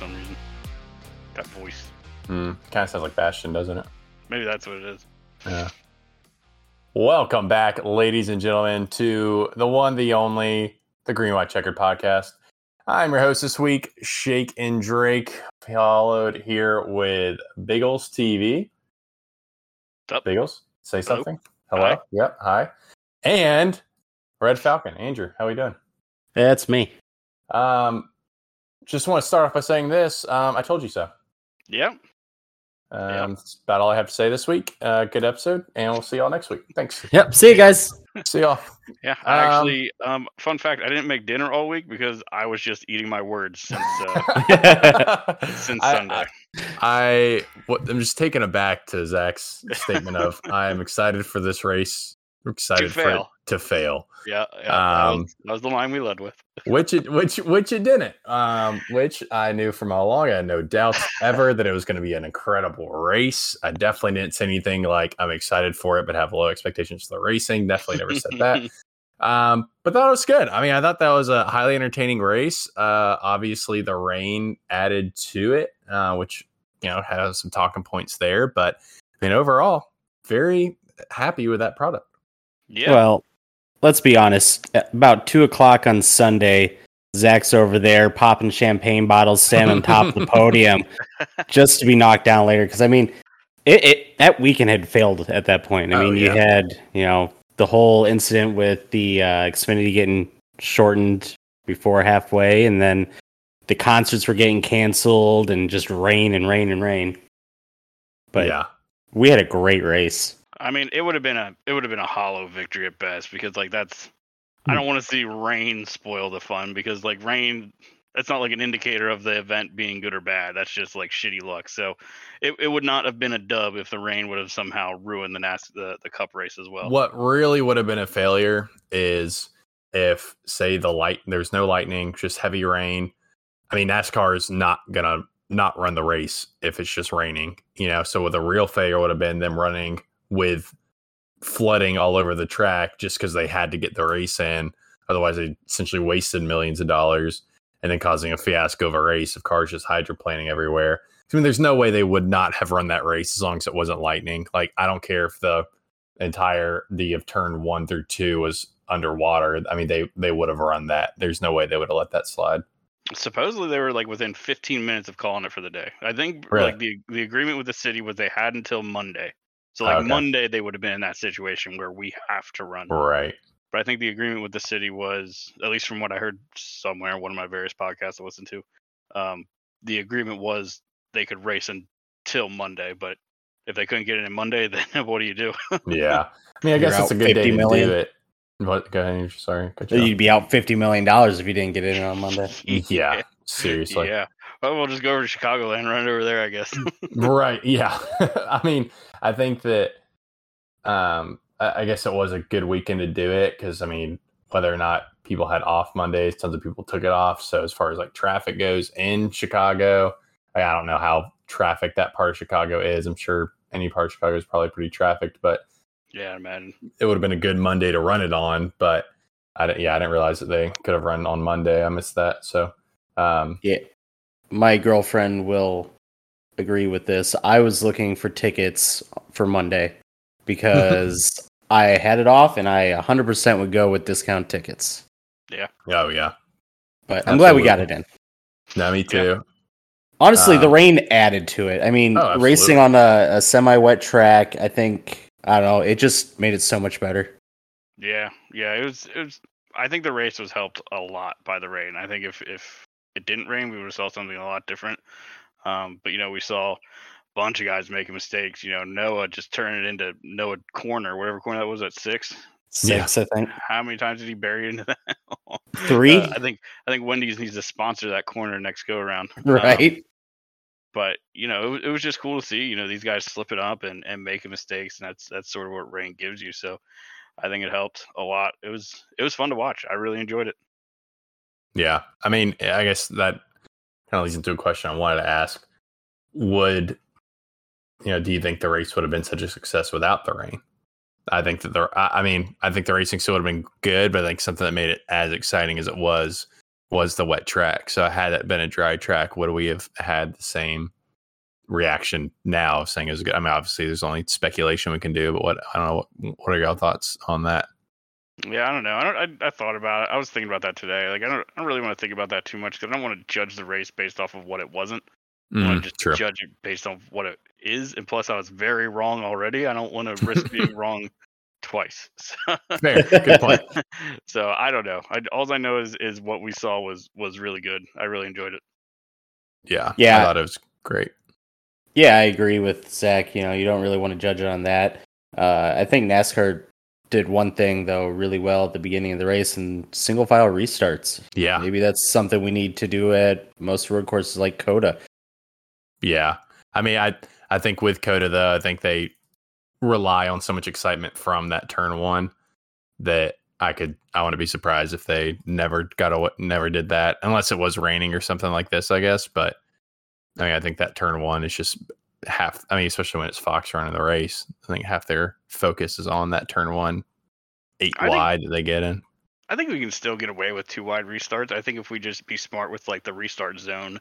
some reason. That voice. Hmm. Kind of sounds like Bastion, doesn't it? Maybe that's what it is. Yeah. Welcome back, ladies and gentlemen, to the one, the only, the Green White Checkered podcast. I'm your host this week, Shake and Drake, followed here with Biggles TV. Up? Biggles, say Hello. something. Hello. Hi. Yep. Hi. And Red Falcon, Andrew. How we doing? That's me. Um, just want to start off by saying this. Um, I told you so. Yeah. Um, Yeah. That's about all I have to say this week. Uh, good episode, and we'll see y'all next week. Thanks. Yep. See you guys. See y'all. Yeah. I Um, actually, um, fun fact, I didn't make dinner all week because I was just eating my words since uh, since I- Sunday. I, what, I'm just taken aback to Zach's statement of I'm excited for this race. I'm excited for it fail. To fail, yeah. Yeah. that, Um, was, that was the line we led with. which it which which it didn't. Um, which I knew from all along. I had no doubts ever that it was going to be an incredible race. I definitely didn't say anything like I'm excited for it, but have low expectations for the racing. Definitely never said that. Um, but that was good. I mean, I thought that was a highly entertaining race. Uh, obviously, the rain added to it, uh, which you know has some talking points there. But I mean, overall, very happy with that product. yeah. Well, let's be honest. About two o'clock on Sunday, Zach's over there popping champagne bottles, standing on top of the podium, just to be knocked down later. Because I mean, it, it that weekend had failed at that point. I Oh, mean, you had you know the whole incident with the uh, Xfinity getting shortened before halfway, and then the concerts were getting canceled, and just rain and rain and rain. But yeah, we had a great race. I mean, it would have been a it would have been a hollow victory at best because like that's Hmm. I don't want to see rain spoil the fun because like rain that's not like an indicator of the event being good or bad. That's just like shitty luck. So it, it would not have been a dub if the rain would have somehow ruined the NAS the, the cup race as well. What really would have been a failure is if, say, the light there's no lightning, just heavy rain. I mean, NASCAR is not gonna not run the race if it's just raining, you know. So the real failure would have been them running with flooding all over the track just because they had to get the race in. Otherwise, they essentially wasted millions of dollars and then causing a fiasco of a race of cars just hydroplaning everywhere. I mean, there's no way they would not have run that race as long as it wasn't lightning. Like, I don't care if the entire the of turn one through two was underwater. I mean, they they would have run that. There's no way they would have let that slide. Supposedly they were like within 15 minutes of calling it for the day. I think Really? like the the agreement with the city was they had until Monday. So like Okay. Monday they would have been in that situation where we have to run. Right. But I think the agreement with the city was, at least from what I heard somewhere one of my various podcasts I listened to, um, the agreement was they could race until Monday. But if they couldn't get it in Monday, then what do you do? Yeah. I mean, I You're guess it's a good day 50 to million. do it. What? Go ahead. Sorry. cut you off. You'd be out fifty million dollars if you didn't get in on Monday. Yeah. Seriously. yeah. Well, we'll just go over to Chicago and run it over there, I guess. right yeah. I mean i think that um I, I guess it was a good weekend to do it because i mean whether or not people had off mondays tons of people took it off. So as far as like traffic goes in chicago i, I don't know how traffic that part of chicago is. I'm sure any part of chicago is probably pretty trafficked but yeah, man. it would have been a good monday to run it on but i didn't yeah i didn't realize that they could have run on monday. I missed that so um Yeah, my girlfriend will agree with this. I was looking for tickets for Monday because I had it off, and I 100% would go with discount tickets. Yeah. Oh yeah But I'm glad we got it in. no me too Honestly, the Uh, rain added to it. I mean, Oh, racing on a, a semi-wet track, I think I don't know, it just made it so much better. Yeah, yeah. It was. It was. I think the race was helped a lot by the rain. I think if if it didn't rain, we would have saw something a lot different. Um, but you know, we saw a bunch of guys making mistakes. You know, Noah just turning it into Noah corner, whatever corner that was at six. Six, I think. How many times did he bury into that? Three, Uh, I think. I think Wendy's needs to sponsor that corner next go around. right? but you know, it, it was just cool to see. You know, these guys slipping up and and making mistakes, and that's that's sort of what rain gives you. So. I think it helped a lot. It was it was fun to watch. I really enjoyed it. Yeah. I mean, eh, I guess that kind of leads into a question I wanted to ask. Would, you know, do you think the race would have been such a success without the rain? I think that the, I mean, I think the racing still would have been good, but I think something that made it as exciting as it was was the wet track. So had it been a dry track, would we have had the same reaction now? Saying it was good. I mean, obviously, there's only speculation we can do, but what I don't know. What are your thoughts on that? Yeah, I don't know. I don't. I, I thought about it. I was thinking about that today. Like, I don't. I don't really want to think about that too much because I don't want to judge the race based off of what it wasn't. I want Mm, to just true. judge it based on what it is. And plus, I was very wrong already. I don't want to risk being wrong twice. So, Fair. Good point. so I don't know. I, all I know is is what we saw was was really good. I really enjoyed it. Yeah. Yeah. I thought it was great. Yeah, I agree with Zach. You know, you don't really want to judge it on that. Uh, I think NASCAR did one thing though really well at the beginning of the race and single file restarts. Yeah. Maybe that's something we need to do at most road courses like COTA. Yeah. I mean, I I think with COTA though, I think they rely on so much excitement from that turn one that I could I want to be surprised if they never got a never did that unless it was raining or something like this, I guess. But I mean, I think that turn one is just half. I mean, especially when it's Fox running the race, I think half their focus is on that turn one, eight I think- wide that they get in. I think we can still get away with two wide restarts. I think if we just be smart with like the restart zone,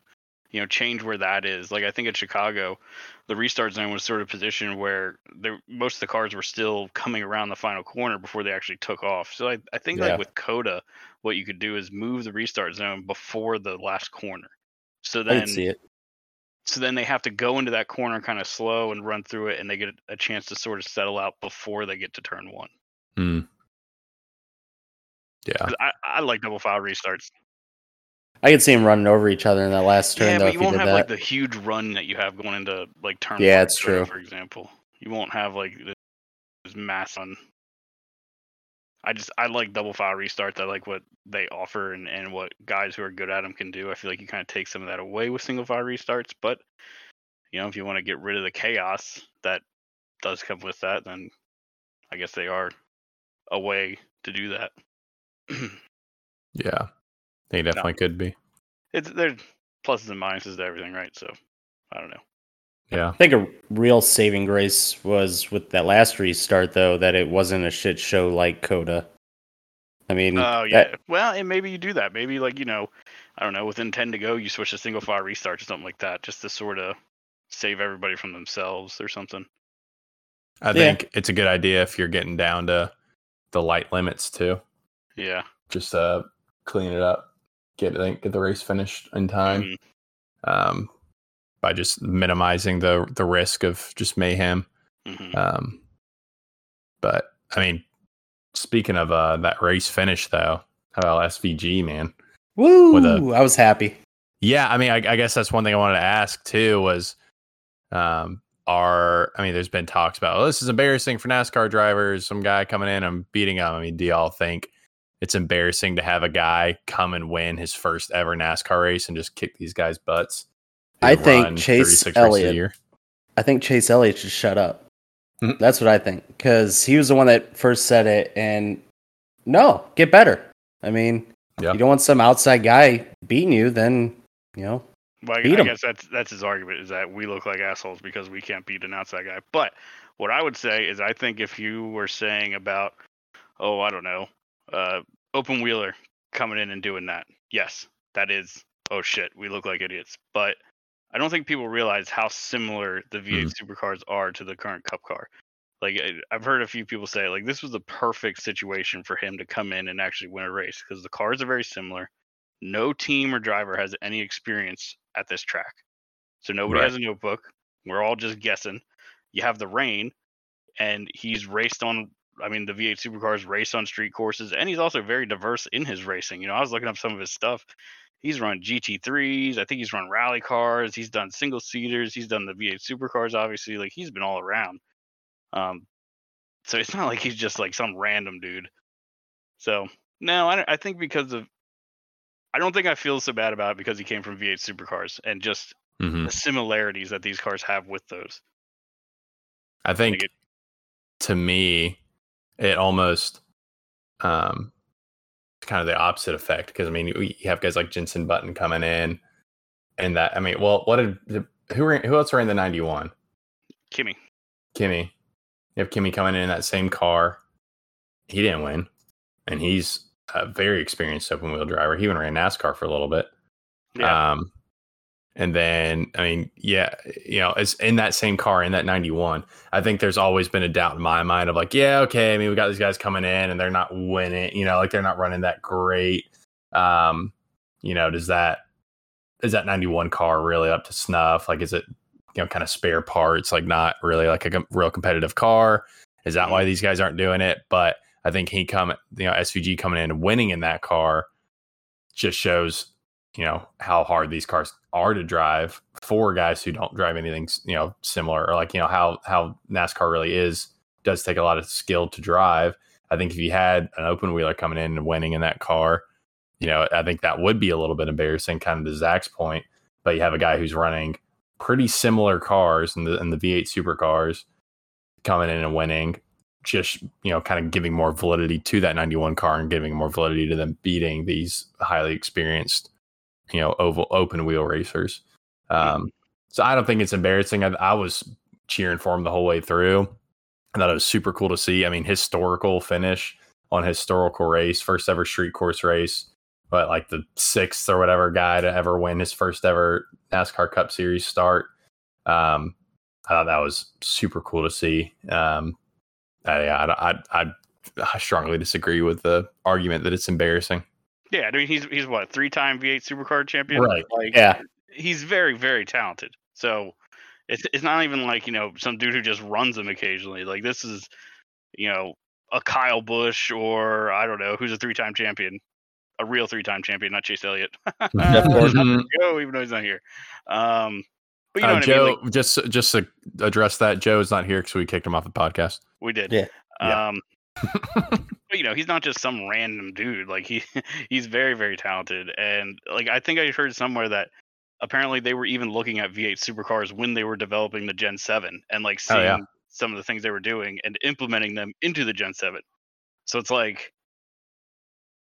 you know, change where that is. Like I think at Chicago, the restart zone was sort of positioned where there most of the cars were still coming around the final corner before they actually took off. So I, I think Yeah. like with COTA, what you could do is move the restart zone before the last corner. So then can see it. So then they have to go into that corner kind of slow and run through it and they get a chance to sort of settle out before they get to turn one. Hmm. Yeah. 'Cause I, I like double file restarts. I could see them running over each other in that last turn yeah, though but you he won't did have that. like the huge run that you have going into like turn. Yeah, it's true. For example, you won't have like this this mass on. I just I like double file restarts. I like what they offer and, and what guys who are good at them can do. I feel like you kind of take some of that away with single file restarts. But you know, if you want to get rid of the chaos that does come with that, then I guess they are a way to do that. Yeah. They definitely could be. it's there's pluses and minuses to everything, right? So I don't know. Yeah. I think a real saving grace was with that last restart though that it wasn't a shit show like COTA. I mean, Oh that- yeah. Well, and maybe you do that. Maybe like you know, I don't know. Within ten to go, you switch to single file restart or something like that, just to sort of save everybody from themselves or something. I Yeah. think it's a good idea if you're getting down to the light limits too. Yeah. Just uh clean it up, get it, get the race finished in time. Mhm. Um, by just minimizing the the risk of just mayhem. Mhm. Um, but I mean, speaking of uh that race finish though, how about SVG man? woo! with a- I was happy. Yeah, I mean, I, I guess that's one thing I wanted to ask too was, um, are I mean, there's been talks about oh, this is embarrassing for NASCAR drivers. Some guy coming in and beating them. I mean, do y'all think it's embarrassing to have a guy come and win his first ever NASCAR race and just kick these guys' butts? Who I think Chase 36 Elliott- I think Chase Elliott should shut up. Mhm. That's what I think because he was the one that first said it. And no, get better. I mean, Yeah. you don't want some outside guy beating you, then you know. Well, I, Beat I 'em. guess that's that's his argument is that we look like assholes because we can't beat an outside guy. But what I would say is, I think if you were saying about, oh, I don't know, uh, open wheeler coming in and doing that, yes, that is, oh shit, we look like idiots. But I don't think people realize how similar the V8 mm-hmm. supercars are to the current Cup car. Like I- I've heard a few people say, like this was the perfect situation for him to come in and actually win a race because the cars are very similar no team or driver has any experience at this track. So nobody Right. has a notebook. We're all just guessing. You have the rain, and he's raced on. I mean, the V8 supercars race on street courses, and he's also very diverse in his racing. You know, I was looking up some of his stuff. He's run GT3s. I think he's run rally cars. He's done single seaters. He's done the V8 supercars. Obviously, like he's been all around. Um, so it's not like he's just like some random dude. So no, I, I think because of I don't think I feel so bad about it because he came from V8 supercars and just Mhm. the similarities that these cars have with those. I think it- to me, it almost um kind of the opposite effect because I mean you have guys like Jensen Button coming in, and that I mean, well, what did who who else ran the ninety one? Kimi. Kimi. You have Kimi coming in in that same car. He didn't win, and he's a very experienced open wheel driver. He even ran NASCAR for a little bit. Yeah. Um, and then, I mean, yeah, you know, it's in that same car in that 91, I think there's always been a doubt in my mind of like, yeah, okay. I mean, we got these guys coming in and they're not winning, you know, like they're not running that great. Um, you know, does that, is that 91 car really up to snuff? Like, is it, you know, kind of spare parts, like not really like a com- real competitive car? Is that why these guys aren't doing it? But I think he come, you know, SVG coming in and winning in that car just shows you know how hard these cars are to drive for guys who don't drive anything you know similar or like you know how how NASCAR really is does take a lot of skill to drive. I think if you had an open wheeler coming in and winning in that car, you know, I think that would be a little bit embarrassing, kind of to Zach's point. But you have a guy who's running pretty similar cars in the in the V8 supercars coming in and winning, just you know, kind of giving more validity to that 91 car and giving more validity to them beating these highly experienced you know oval open wheel racers. Um, so I don't think it's embarrassing. I, I, was cheering for him the whole way through. I thought it was super cool to see. I mean, historical finish on historical race, first ever street course race, but like the sixth or whatever guy to ever win his first ever NASCAR Cup Series start. Um, I thought that was super cool to see. Um, I, I, I, I strongly disagree with the argument that it's embarrassing. Yeah, I mean he's he's what three time V8 Supercar champion. Right. Like, Yeah. he's very very talented. So it's it's not even like you know some dude who just runs them occasionally. Like this is you know a Kyle Busch or I don't know who's a three time champion, a real three time champion, not Chase Elliott. Jeff Gordon. Joe, even though he's not here. Um, but you know Uh, Joe, I mean. Like, just just to address that, Joe is not here because we kicked him off the podcast. we did. Yeah. Yeah. Um, but you know he's not just some random dude. Like he he's very very talented, and like I think I heard somewhere that apparently they were even looking at V8 supercars when they were developing the Gen 7 and like Oh, seeing yeah. some of the things they were doing and implementing them into the Gen 7. So it's like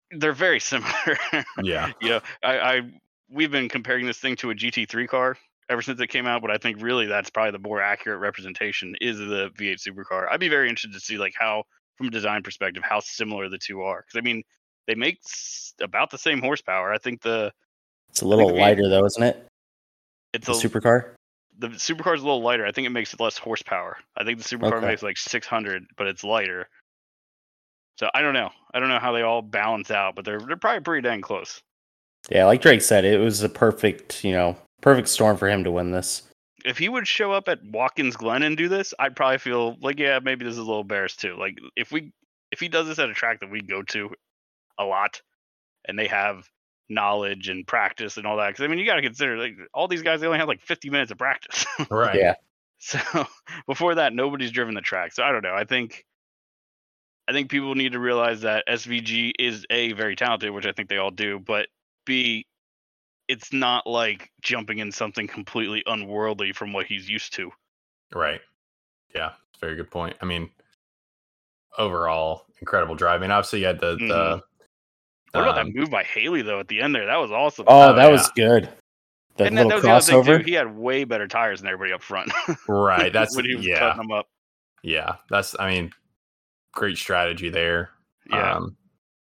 they're very similar. Yeah, you know, I, I we've been comparing this thing to a GT3 car ever since it came out, but I think really that's probably the more accurate representation is the V8 supercar. I'd be very interested to see like how, from a design perspective, how similar the two are. Because I mean, they make s- about the same horsepower. I think the It's a little the V8 lighter though, isn't it? it's The a supercar. the supercar is a little lighter. I think it makes it less horsepower. I think the supercar Okay. makes like 600, but it's lighter. So I don't know. I don't know how they all balance out, but they're they're probably pretty dang close. Yeah, like Drake said, it was a perfect, you know, perfect storm for him to win this. If he would show up at Watkins Glen and do this, I'd probably feel like, yeah, maybe this is a little embarrassed too. Like if we if he does this at a track that we go to a lot, and they have knowledge and practice and all that, because I mean, you got to consider like all these guys they only have like 50 minutes of practice. right. Yeah. so before that, nobody's driven the track. So I don't know. I think I think people need to realize that SVG is a very talented, which I think they all do, but b it's not like jumping in something completely unworldly from what he's used to. Right. Yeah, very good point. I mean, overall, incredible driving. Obviously, you had the the. Mhm. What about um, that move by Haley though at the end there? That was awesome. Oh, Oh, that yeah. was good. The and little that was the other thing crossover. too. He had way better tires than everybody up front. Right. That's when he was yeah, cutting them up. yeah. That's I mean, great strategy there. Yeah, Um,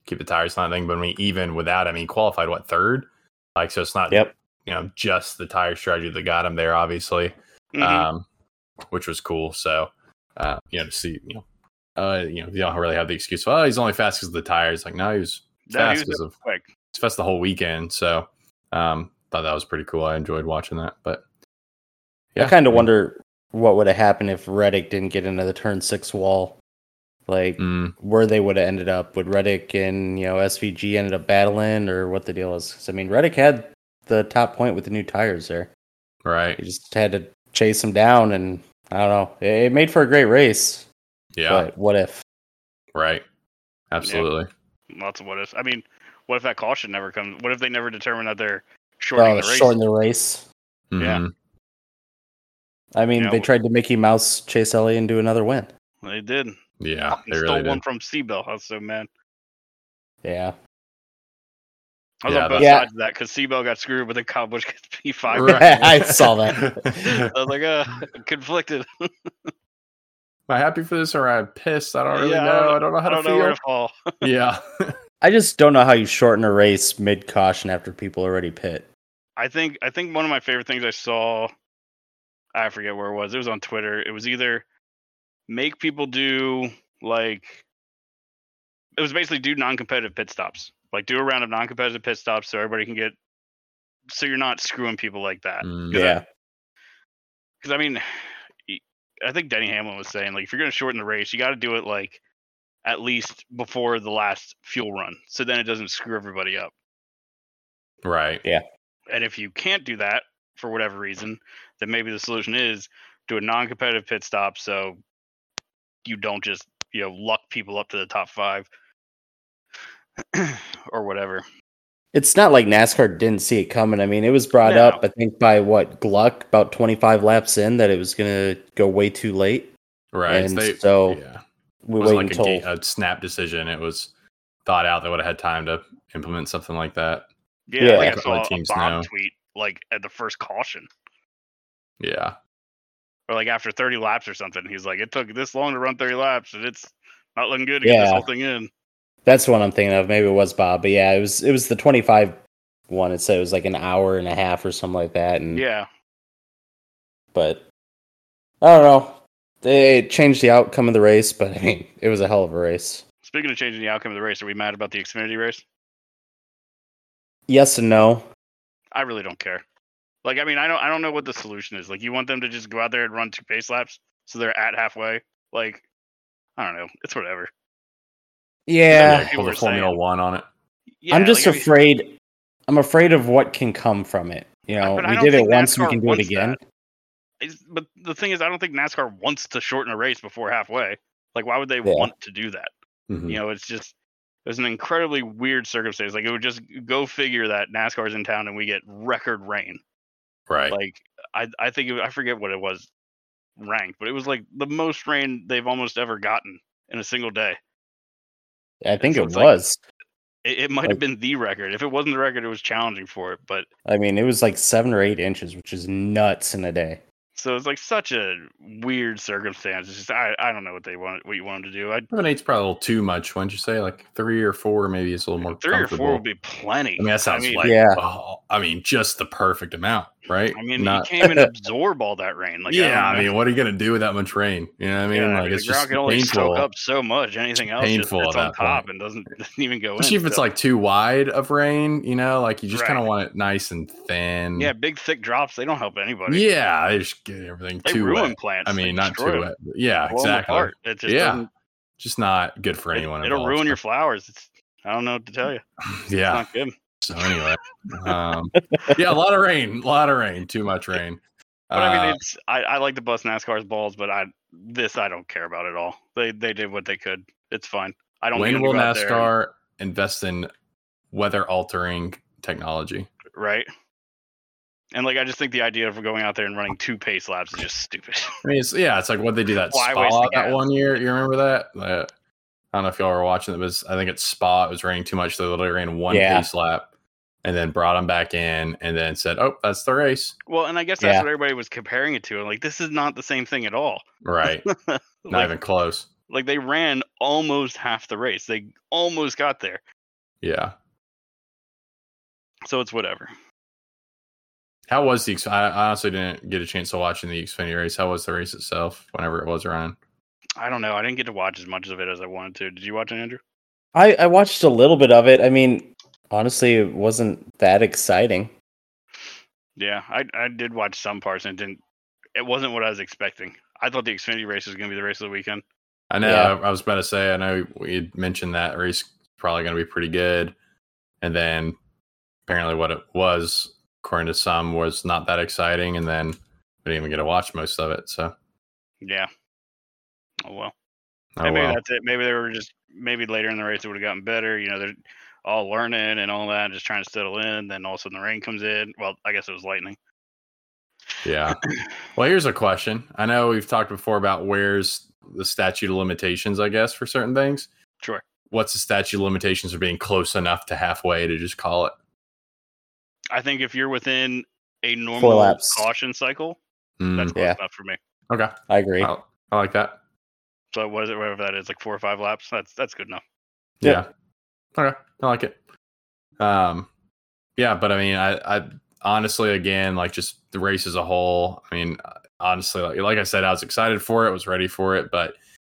keep the tires not thing, but I mean, even without, I mean, qualified what third? Like, so it's not Yep. you know just the tire strategy that got him there, obviously. Mhm. um, which was cool. So, uh, you know, to see, you know, uh, you know, you don't really have the excuse. Well, he's only fast because of the tires. Like, no, he was fast because of quick. he's fast the whole weekend. So, um, thought that was pretty cool. I enjoyed watching that. But yeah, I kind of mean, wonder what would have happened if Reddick didn't get into the turn six wall. Like mm, where they would have ended up. Would Reddick and you know SVG ended up battling, or what the deal is? I mean, Reddick had the top point with the new tires there. right? He just had to chase him down, and I don't know. It, it made for a great race. Yeah, But what if? right. Absolutely. Lots of what ifs. I mean, what if that caution never comes? What if they never determine that they're shortening Oh, the race? shorten the race. Yeah. Mhm. I mean, Yeah, they wh- tried to Mickey Mouse chase Ellie and do another win. They did. Yeah, Fucking they stole really one did. from Seabell. I man. Yeah. I was Yeah, on both that's- sides of that because Seabell got screwed, but then Kyle Busch gets P5. Right. I saw that. I was like, uh, conflicted. Am I happy for this or am I pissed? I don't really Yeah, I know. don't- I don't know how I don't to know where to feel. fall. yeah. I just don't know how you shorten a race mid caution after people already pit. I think I think one of my favorite things I saw, I forget where it was. It was on Twitter. It was either make people do like it was basically do non-competitive pit stops, like do a round of non-competitive pit stops so everybody can get so you're not screwing people like that. Mm. 'Cause I- Yeah. because I mean, i think Denny Hamlin was saying like if you're going to shorten the race, you got to do it like at least before the last fuel run, so then it doesn't screw everybody up. Right. Yeah and if you can't do that for whatever reason, then maybe the solution is do a non-competitive pit stop so you don't just you know luck people up to the top five or whatever. It's not like NASCAR didn't see it coming. I mean, it was brought No. up, I think, by what Gluck about 25 laps in that it was going to go way too late. Right. And They- so yeah. we it wasn't wait like until a, a snap decision. It was thought out. They would have had time to implement something like that. Yeah, Yeah. I think I Other saw a teams Bob know. tweet like at the first caution. Yeah. Or like after 30 laps or something. He's like, it took this long to run 30 laps, and it's not looking good to get this Yeah. whole thing in. that's what I'm thinking of. Maybe it was Bob, but yeah, it was it was the 25 one. It said it was like an hour and a half or something like that. And Yeah, but I don't know. They changed the outcome of the race, but I mean, it was a hell of a race. Speaking of changing the outcome of the race, are we mad about the Xfinity race? Yes and no. I really don't care. Like, I mean, I don't, I don't know what the solution is. Like, you want them to just go out there and run two pace laps so they're at halfway. Like, I don't know. It's whatever. Yeah, Yeah, people Pull the were Formula saying- One on it. Yeah, I'm just like, I mean, afraid. I'm afraid of what can come from it. You know, we did it think once. We can do it again. it's- but the thing is, I don't think NASCAR wants to shorten a race before halfway. Like, why would they Yeah. want to do that? Mhm. You know, it's just it was an incredibly weird circumstance. Like, it would just go figure that NASCAR's in town and we get record rain. Right. Like I I think it, I forget what it was ranked, but it was like the most rain they've almost ever gotten in a single day. I think so it it's like- was. It, it might Like- have been the record. If it wasn't the record, it was challenging for it. But I mean, it was like seven or eight inches, which is nuts in a day. so it's like such a weird circumstance. It's just I, I don't know what they want what you want them to do. I Seven eight's probably a little too much. Wouldn't you say? Like three or four, maybe it's a little more three or four would be plenty. I mean, that sounds I mean, like Yeah. oh, I mean, just the perfect amount, right? I mean, Not, you can't even absorb all that rain. Like yeah. I, I mean, what are you gonna do with that much rain? You know what I mean? yeah, like it's just can only painful. soak up so much. Anything else painful just, on top point. and doesn't, doesn't even go Especially in. if it's so- like too wide of rain, you know, like you just Right. kind of want it nice and thin. yeah, big thick drops. They don't help anybody. Yeah, they just get everything they too ruin wet. plants. I mean, not too wet. Yeah, exactly. It just Yeah, Just not good for anyone. It, will ruin your flowers. It's I don't know what to tell you. It's Yeah. Not good. So anyway, um, yeah, a lot of rain, a lot of rain, too much rain. But I mean, Uh, it's I, I like to bust NASCAR's balls, but I this I don't care about at all. They they did what they could. It's fine. I don't. need when them to will go out and- NASCAR invest in weather altering technology? right? And like I just think the idea of going out there and running two pace laps is just stupid. I mean, it's, yeah, it's like what they do that Why waste Spa the that gas? one year. You remember that? Uh, I don't know if y'all were watching it. Was I think it's Spa. It was raining too much. so They literally ran one Yeah. pace lap, and then brought them back in, and then said, "Oh, that's the race." well, and I guess that's Yeah. what everybody was comparing it to. And like this is not the same thing at all. Right, not even close. like they ran almost half the race. They almost got there. Yeah. So it's whatever. How was the? X- I I honestly didn't get a chance to watch in the Xfinity race. How was the race itself? Whenever it was running. I don't know. I didn't get to watch as much of it as I wanted to. Did you watch it, Andrew? I, I watched a little bit of it. I mean, honestly, it wasn't that exciting. Yeah, I I did watch some parts and it didn't. It wasn't what I was expecting. I thought the Xfinity race was going to be the race of the weekend. I know. Yeah. I, I was about to say. I know we mentioned that race probably going to be pretty good, and then apparently what it was, according to some, was not that exciting, and then we didn't even get to watch most of it. So, Yeah. Oh well. oh maybe well. that's it. Maybe they were just maybe later in the race it would have gotten better. You know, they're all learning and all that, just trying to settle in. Then all of a sudden the rain comes in. Well, I guess it was lightning. Yeah. Well, here's a question. I know we've talked before about where's the statute of limitations, I guess, for certain things. Sure. What's the statute of limitations for being close enough to halfway to just call it? I think if you're within a normal laps. caution cycle, Mm, that's close Yeah. enough for me. okay. I agree. I, I like that. So what is it, whatever that is, like four or five laps? That's that's good enough. Yep. Okay, I like it. Um, yeah, but I mean, I, I honestly, again, like just the race as a whole. I mean, honestly, like, like I said, I was excited for it, was ready for it, but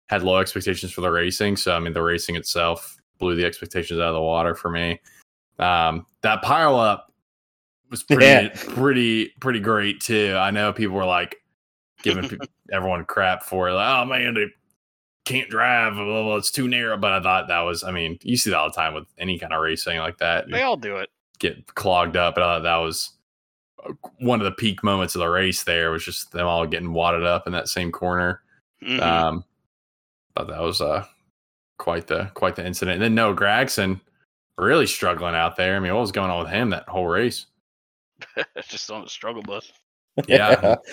had low expectations for the racing. So I mean, the racing itself blew the expectations out of the water for me. Um, that pile up was pretty, Yeah. pretty, pretty great too. I know people were like giving everyone crap for it, like, oh man, they can't drive, blah, blah, blah, it's too narrow. But I thought that was, I mean, you see that all the time with any kind of racing like that. They all do it. get clogged up. But I thought that was uh, one of the peak moments of the race. There was just them all getting wadded up in that same corner. Mhm. Um, but that was uh quite the quite the incident. And then no Gragson really struggling out there. I mean, what was going on with him that whole race? just on the struggle bus. Yeah.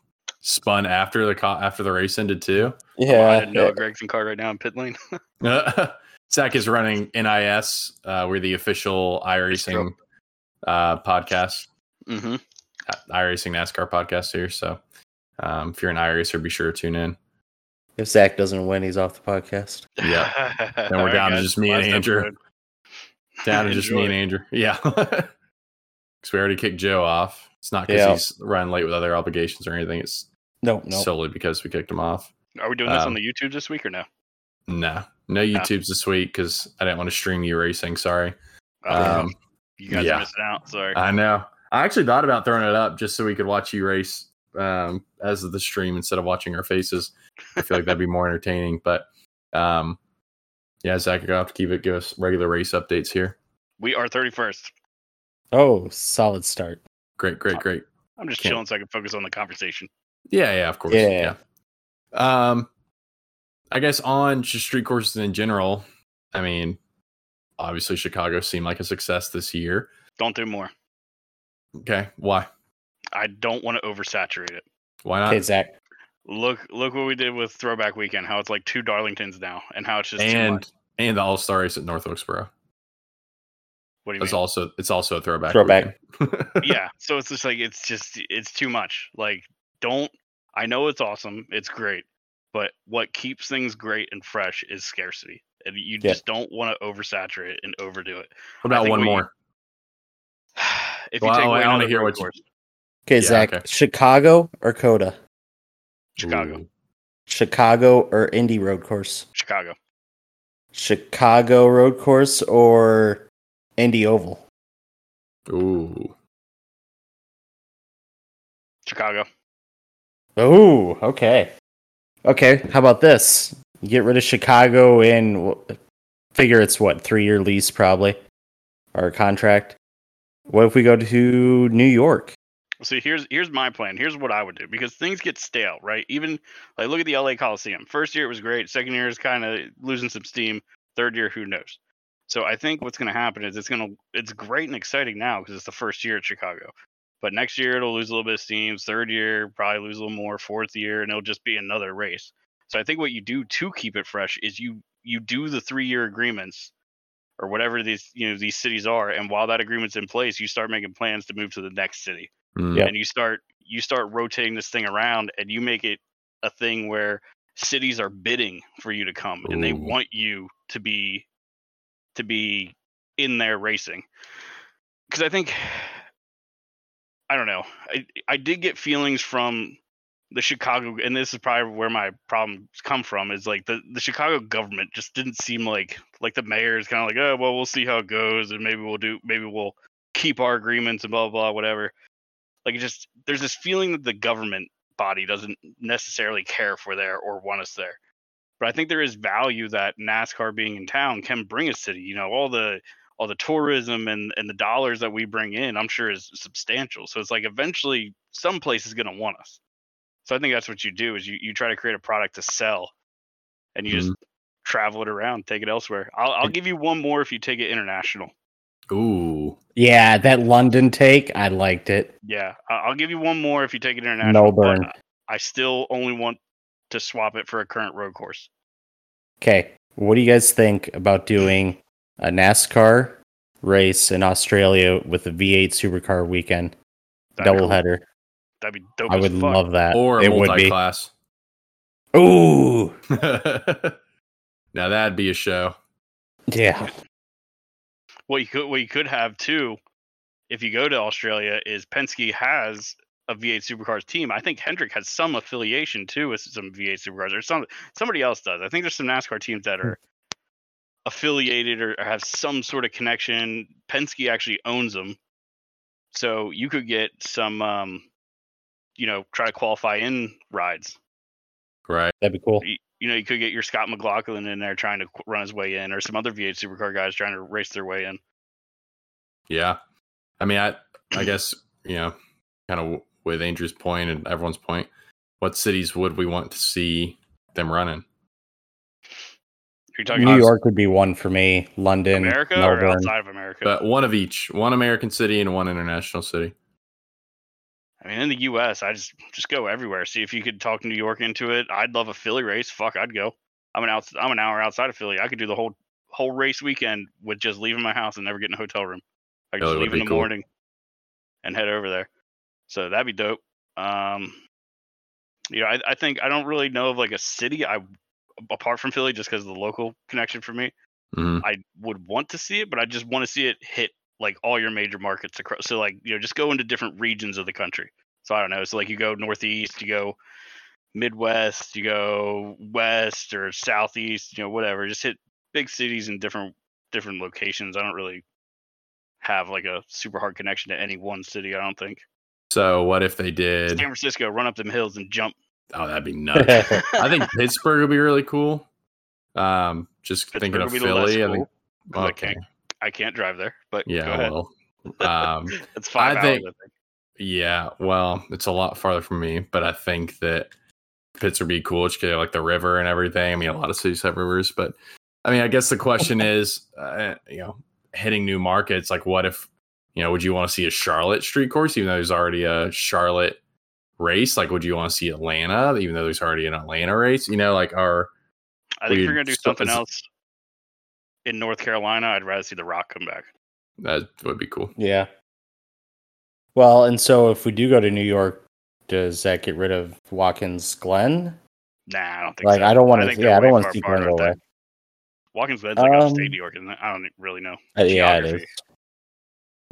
Spun after the co- after the race ended too. Oh, I yeah. didn't know a Gragson car right now in pit lane. Zach is running NIS. Uh, we're the official iRacing uh, podcast, mm-hmm. iRacing NASCAR podcast here. So um, if you're an iRacer, be sure to tune in. If Zach doesn't win, he's off the podcast. Yeah. Then we're down to just me and Andrew. Down to just me and Andrew. Yeah. Because we already kicked Joe off. It's not because Yeah. he's running late with other obligations or anything. It's Nope, nope. solely because we kicked him off. Are we doing this Um, on the YouTube this week or no? No, no YouTube's this week because I didn't want to stream you racing. Sorry. Oh, Um, you guys yeah. are missing out. Sorry. I know. I actually thought about throwing it up just so we could watch you race um, as of the stream instead of watching our faces. I feel like that'd be more entertaining. But um, yeah, Zach, you're gonna have to keep it. Give us regular race updates here. we are 31st. Oh, solid start. Great, great, great. I'm just Can't- chilling so I can focus on the conversation. Yeah, yeah, of course. Yeah. Yeah. Um, I guess on just street courses in general. I mean, obviously Chicago seemed like a success this year. Don't do more. Okay, why? I don't want to oversaturate it. Why not? Okay, Zach. Look, look what we did with Throwback Weekend. How it's like two Darlingtons now, and how it's just too and much. and the All Star race at North Wilkesboro. What do you It's mean? also it's also a throwback. Throwback. yeah. So it's just like it's just it's too much. Like, don't. I know it's awesome. It's great, but what keeps things great and fresh is scarcity, and you Yeah. just don't want to oversaturate and overdo it. What about one what you- more? if Well, you take I- I wanna hear road what you- Okay, Yeah, Zach. okay. Chicago or COTA? Chicago, Chicago or Indy road course? Chicago, Chicago road course or Indy Oval? Ooh. Chicago. Oh, okay. Okay, how about this? You get rid of Chicago and figure it's what, 3-year lease probably or contract. What if we go to New York? See, here's here's my plan. Here's what I would do because things get stale, right? Even like look at the LA Coliseum. First year it was great. Second year is kind of losing some steam. Third year, who knows? So I think what's going to happen is it's going to it's great and exciting now because it's the first year at Chicago. But next year it'll lose a little bit of steam. Third year probably lose a little more. Fourth year and it'll just be another race. So I think what you do to keep it fresh is you you do the three year agreements or whatever these you know these cities are, and while that agreement's in place, you start making plans to move to the next city Mm. Yeah. and you start you start rotating this thing around and you make it a thing where cities are bidding for you to come and they want you to be to be in there racing because i think i don't know. I, I did get feelings from the chicago and this is probably where my problems come from is like the, the chicago government just didn't seem like like the mayor is kind of like oh well we'll see how it goes and maybe we'll do maybe we'll keep our agreements and blah blah whatever. Like just there's this feeling that the government body doesn't necessarily care if we're there or want us there. But i think there is value that nascar being in town can bring a city you know all the all the tourism and and the dollars that we bring in i'm sure is substantial so it's like eventually some place is going to want us so i think that's what you do is you, you try to create a product to sell and you just mm-hmm. travel it around take it elsewhere i'll, I'll give you one more if you take it international Ooh. Yeah, that London take, I liked it. Yeah, I- I'll give you one more if you take it international. Melbourne. I still only want to swap it for a current road course. Okay, what do you guys think about doing a NASCAR race in Australia with a V8 supercar weekend That'd be double header? That'd be dope. I as would fuck. love that. Or a it would be. multi-class. Ooh, now that'd be a show. yeah. what you could what you could have too, if you go to Australia, is Penske has a V8 Supercars team. I think Hendrick has some affiliation too with some V8 Supercars, or some somebody else does. I think there's some NASCAR teams that are affiliated or, or have some sort of connection. Penske actually owns them, so you could get some, um, you know, try to qualify in rides. Right. That'd be cool. You, you know, you could get your Scott McLaughlin in there trying to run his way in, or some other V8 Supercar guys trying to race their way in. Yeah. I mean, I I guess you know, kind of with Andrew's point and everyone's point, what cities would we want to see them running? You're talking New about York would be one for me. London, America or Melbourne. outside of America? But one of each, one American city and one international city. I mean, in the U.S., I just just go everywhere. See if you could talk New York into it. I'd love a Philly race. Fuck, I'd go. I'm an out. I'm an hour outside of Philly. I could do the whole whole race weekend with just leaving my house and never getting a hotel room. I could Philly just leave in the cool. morning and head over there. So that'd be dope. Um, you know, I, I think I don't really know of like a city I apart from Philly just because of the local connection for me. Mhm. I would want to see it, but I just want to see it hit like all your major markets across. So like you know, just go into different regions of the country. So I don't know. So like you go northeast, you go Midwest, you go west or southeast, you know, whatever. Just hit big cities in different different locations. I don't really have like a super hard connection to any one city. I don't think. So what if they did San? Francisco, run up them hills and jump. Oh, that'd be nuts. I think Pittsburgh would be really cool. Um, just Pittsburgh thinking of would be less Philly, I think think. 'cause I okay. can't. I can't drive there, but go Yeah, ahead. well, um, it's five I hours. think- I think. yeah, well, it's a lot farther from me, but I think that Pittsburgh would be cool. Just get like the river and everything. I mean, a lot of cities have rivers, but I mean, I guess the question is, uh, you know, hitting new markets. Like, what if, you know, would you want to see a Charlotte street course, even though there's already a Charlotte race? Like, would you want to see Atlanta, even though there's already an Atlanta race? You know, like, are I think we'd you're gonna do still- something it's- else in North Carolina, I'd rather see The Rock come back. that would be cool. Yeah. Well, and so if we do go to New York, does that get rid of Watkins Glen? Nah, I don't think Like, so. I don't want to. Yeah, I don't want to far see Glen go aren't away. Watkins Glen's like upstate Um, New York, isn't it? I don't really know. Uh, yeah, it geography. is.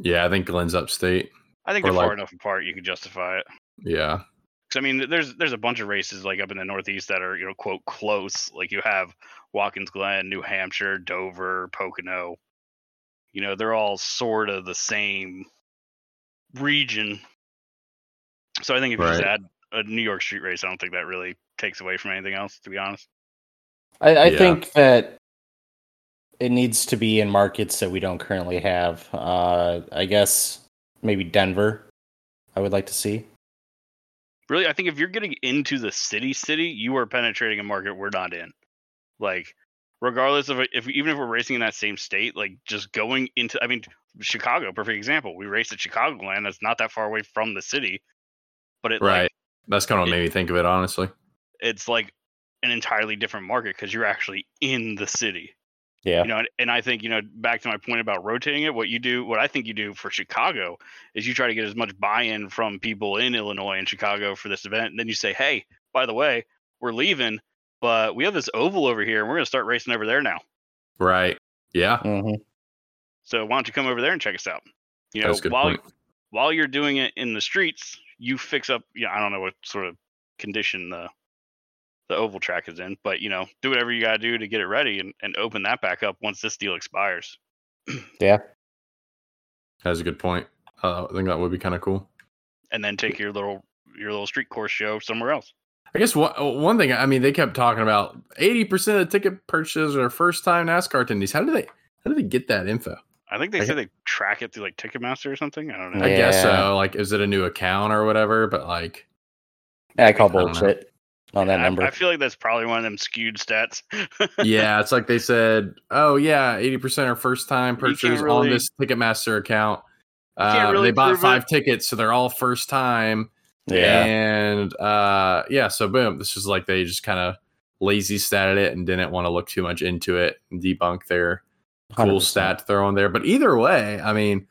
Yeah, I think Glen's upstate. I think Or they're far enough apart you can justify it. Yeah. Because I mean, there's there's a bunch of races like up in the Northeast that are you know quote close. Like you have Watkins Glen, New Hampshire, Dover, Pocono. You know, they're all sort of the same region. So I think if you just add a New York street race, I don't think that really takes away from anything else. To be honest. I, I Yeah. think that it needs to be in markets that we don't currently have. Uh, I guess maybe Denver. I would like to see. Really i think if you're getting into the city city you are penetrating a market we're not in like regardless of if even if we're racing in that same state like just going into i mean chicago perfect example we raced at chicagoland that's not that far away from the city but it Right. like That's kind of what it- made me think of it, honestly. it's like an entirely different market because you're actually in the city Yeah. you know and, and i think you know back to my point about rotating it what you do what i think you do for chicago is you try to get as much buy-in from people in illinois and chicago for this event and then you say hey by the way we're leaving but we have this oval over here and we're going to start racing over there now Right. Yeah. hmm so why don't you come over there and check us out you know That's a good while point. while you're doing it in the streets you fix up yeah i don't know what sort of condition the the oval track is in but you know do whatever you got to do to get it ready and, and open that back up once this deal expires Yeah. That's a good point. Uh, I think that would be kind of cool. and then take your little your little street course show somewhere else. I guess one, one thing, I mean, they kept talking about 80% of the ticket purchases are first time NASCAR attendees. How do they, how do they get that info? I think they I said they track it through like Ticketmaster or something. I don't know. I guess so. Like, is it a new account or whatever? But like, I call I don't know. bullshit on that I- number. I, feel like that's probably one of them skewed stats. yeah, it's like they said, oh, yeah, 80% are first time You can't purchasers on this Ticketmaster account. Uh, really they bought five it. tickets, so they're all first time. yeah. And uh, yeah, so boom, this is like they just kind of lazy statted it and didn't want to look too much into it and debunk their cool 100%. stat to throw in there. But either way, I mean,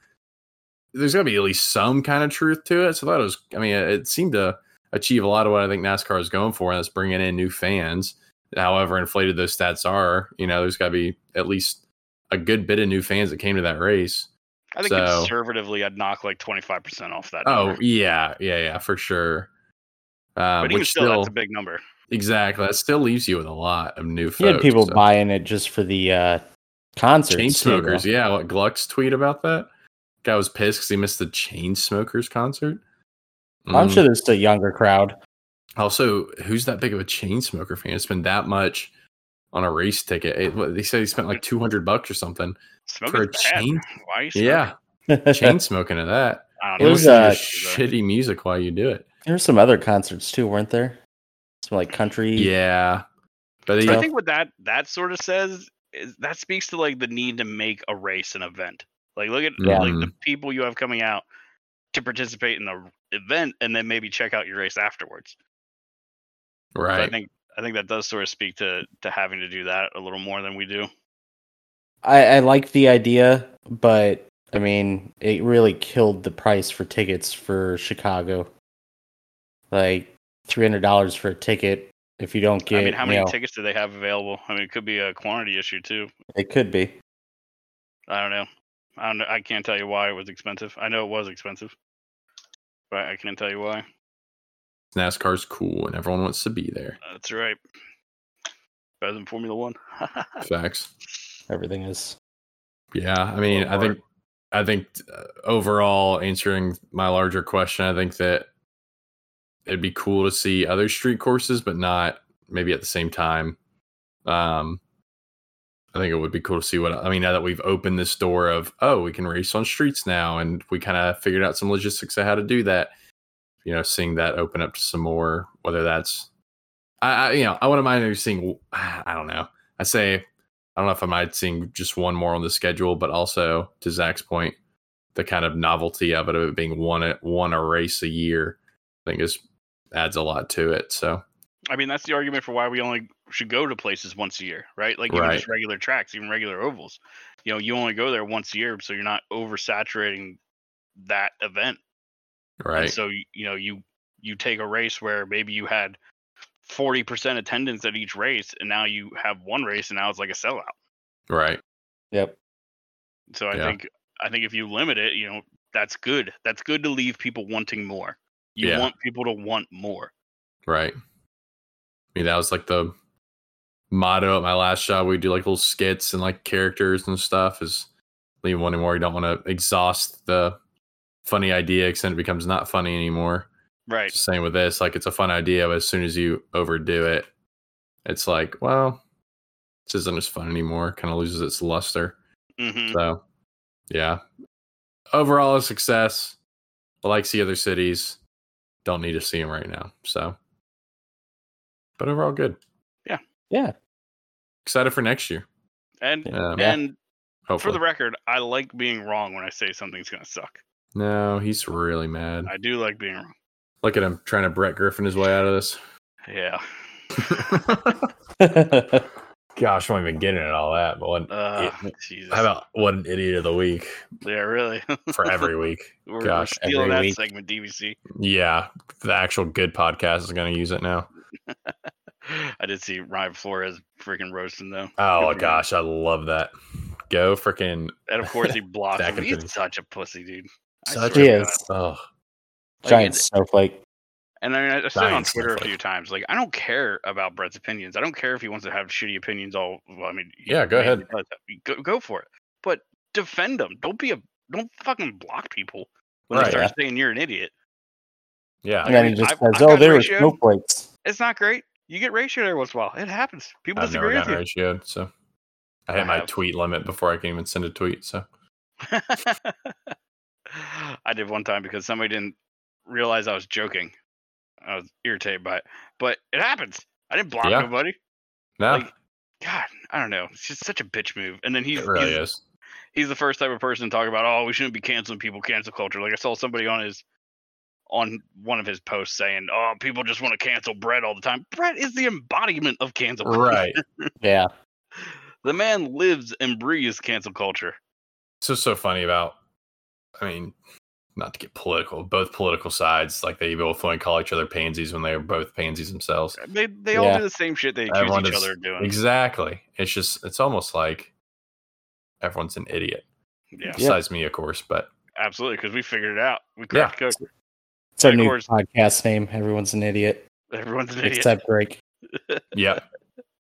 there's got to be at least some kind of truth to it. So that was, I mean, it seemed to achieve a lot of what I think NASCAR is going for, and that's bringing in new fans. However inflated those stats are, you know, there's got to be at least a good bit of new fans that came to that race. I think So- conservatively, I'd knock like twenty five percent off that. Oh number. yeah, yeah, yeah, for sure. Um, but even which still, still, that's a big number. exactly that still leaves you with a lot of new folks. You had people so. buying it just for the uh, concerts. Chainsmokers. though. Yeah, what Gluck's tweet about that? Guy was pissed because he missed the Chainsmokers concert. I'm Mm. sure there's a younger crowd. Also, who's that big of a chain smoker fan? Spend that much on a race ticket? It- what, they said he spent like two hundred bucks or something for a bad. chain. Why are you smoking? Yeah, chain smoking of that. I It don't know. was, uh, shitty music while you do it. there were some other concerts too, weren't there? Some like country. Yeah, but So he, I think what that that sort of says is that speaks to like the need to make a race an event. Like look at Yeah. like the people you have coming out to participate in the event, and then maybe check out your race afterwards. So I right. think I think that does sort of speak to to having to do that a little more than we do. I, I like the idea, but I mean, it really killed the price for tickets for Chicago. Like three hundred dollars for a ticket. If you don't get, I mean, how you many know, tickets do they have available? I mean, it could be a quantity issue too. it could be. I don't know. I don't know. I can't tell you why it was expensive. I know it was expensive, but I can't tell you why. NASCAR's cool and everyone wants to be there. That's right. Better than Formula One. Facts. Everything is. Yeah, I mean, I think, I think uh, overall, answering my larger question, I think that it'd be cool to see other street courses, but not maybe at the same time. Um, I think it would be cool to see what I mean now that we've opened this door of oh, we can race on streets now, and we kind of figured out some logistics of how to do that. You know, seeing that open up to some more, whether that's, I, I you know, I wouldn't mind seeing. I don't know. I say I don't know if I might seeing just one more on the schedule, but also to Zach's point, the kind of novelty of it of it being one one a race a year, I think is adds a lot to it. So I mean, that's the argument for why we only should go to places once a year, right? Like even Right. just regular tracks, even regular ovals. You know, you only go there once a year, so you're not oversaturating that event. And right, so you know, you you take a race where maybe you had forty percent attendance at each race, and now you have one race, and now it's like a sellout. right, Yep. So I Yeah. think I think if you limit it, you know, that's good. That's good to leave people wanting more. You Yeah. want people to want more. right. I mean, that was like the motto at my last job. We do like little skits and like characters and stuff. Is leave one more. You don't want to exhaust the funny idea because then it becomes not funny anymore. Right. Just same with this. Like it's a fun idea, but as soon as you overdo it, it's like, well, this isn't as fun anymore. Kind of loses its luster. hmm So, yeah. Overall, a success. I like see other cities. Don't need to see them right now. So, but overall, good. Yeah. Yeah. Excited for next year. And Um, and for the record, I like being wrong when I say something's gonna suck. no, he's really mad. I do like being wrong. Look at him trying to Brett Griffin his way out of this. Yeah. Gosh, I won't even get into all that. But what, Uh, Yeah. Jesus. how about what an idiot of the week yeah, really. for every week? we're, we're Gosh, stealing every that week. segment, DBC. Yeah, the actual good podcast is going to use it now. I did see Ryan Flores freaking roasting though, Oh Good for him. gosh, I love that. Go freaking and of course he blocked Back him. He's forth. such a pussy, dude. Such He is. Oh Like, Giant it- snowflake. And I mean, I- I said on Giant Twitter a few times. Like, I don't care about Brett's opinions. I don't care if he wants to have shitty opinions. All well, I mean, he Yeah, go ahead. Go, go for it. But defend them. Don't be a. Don't fucking block people when Right, they start yeah. saying you're an idiot. yeah, And then he just I've- says, I've "Oh, got they were ratioed. snowflakes." It's not great. You get ratioed every once in a while. It happens. People I've never disagree with gotten ratioed, so I hit I my have. tweet limit before I can even send a tweet. So. I did one time because somebody didn't realize I was joking. I was irritated by it, but it happens. I didn't block Yeah. nobody. no, Like, God, I don't know. It's just such a bitch move. And then he's it really he's, is. he's the first type of person to talk about, oh, we shouldn't be canceling people, cancel culture. Like I saw somebody on his on one of his posts saying, oh, people just want to cancel Brett all the time. Brett is the embodiment of cancel culture. Right. Yeah. The man lives and breathes cancel culture. It's just so funny about. I mean, not to get political, both political sides like they both want to call each other pansies when they're both pansies themselves. They they all do the same shit they accuse Everyone each is- other of doing. Exactly. It's just it's almost like everyone's an idiot. Yeah, Besides me, of course, but absolutely, because we figured it out. We Yeah. cracked code. It's our new course. podcast name. Everyone's an idiot Everyone's an idiot. except Greg. yeah.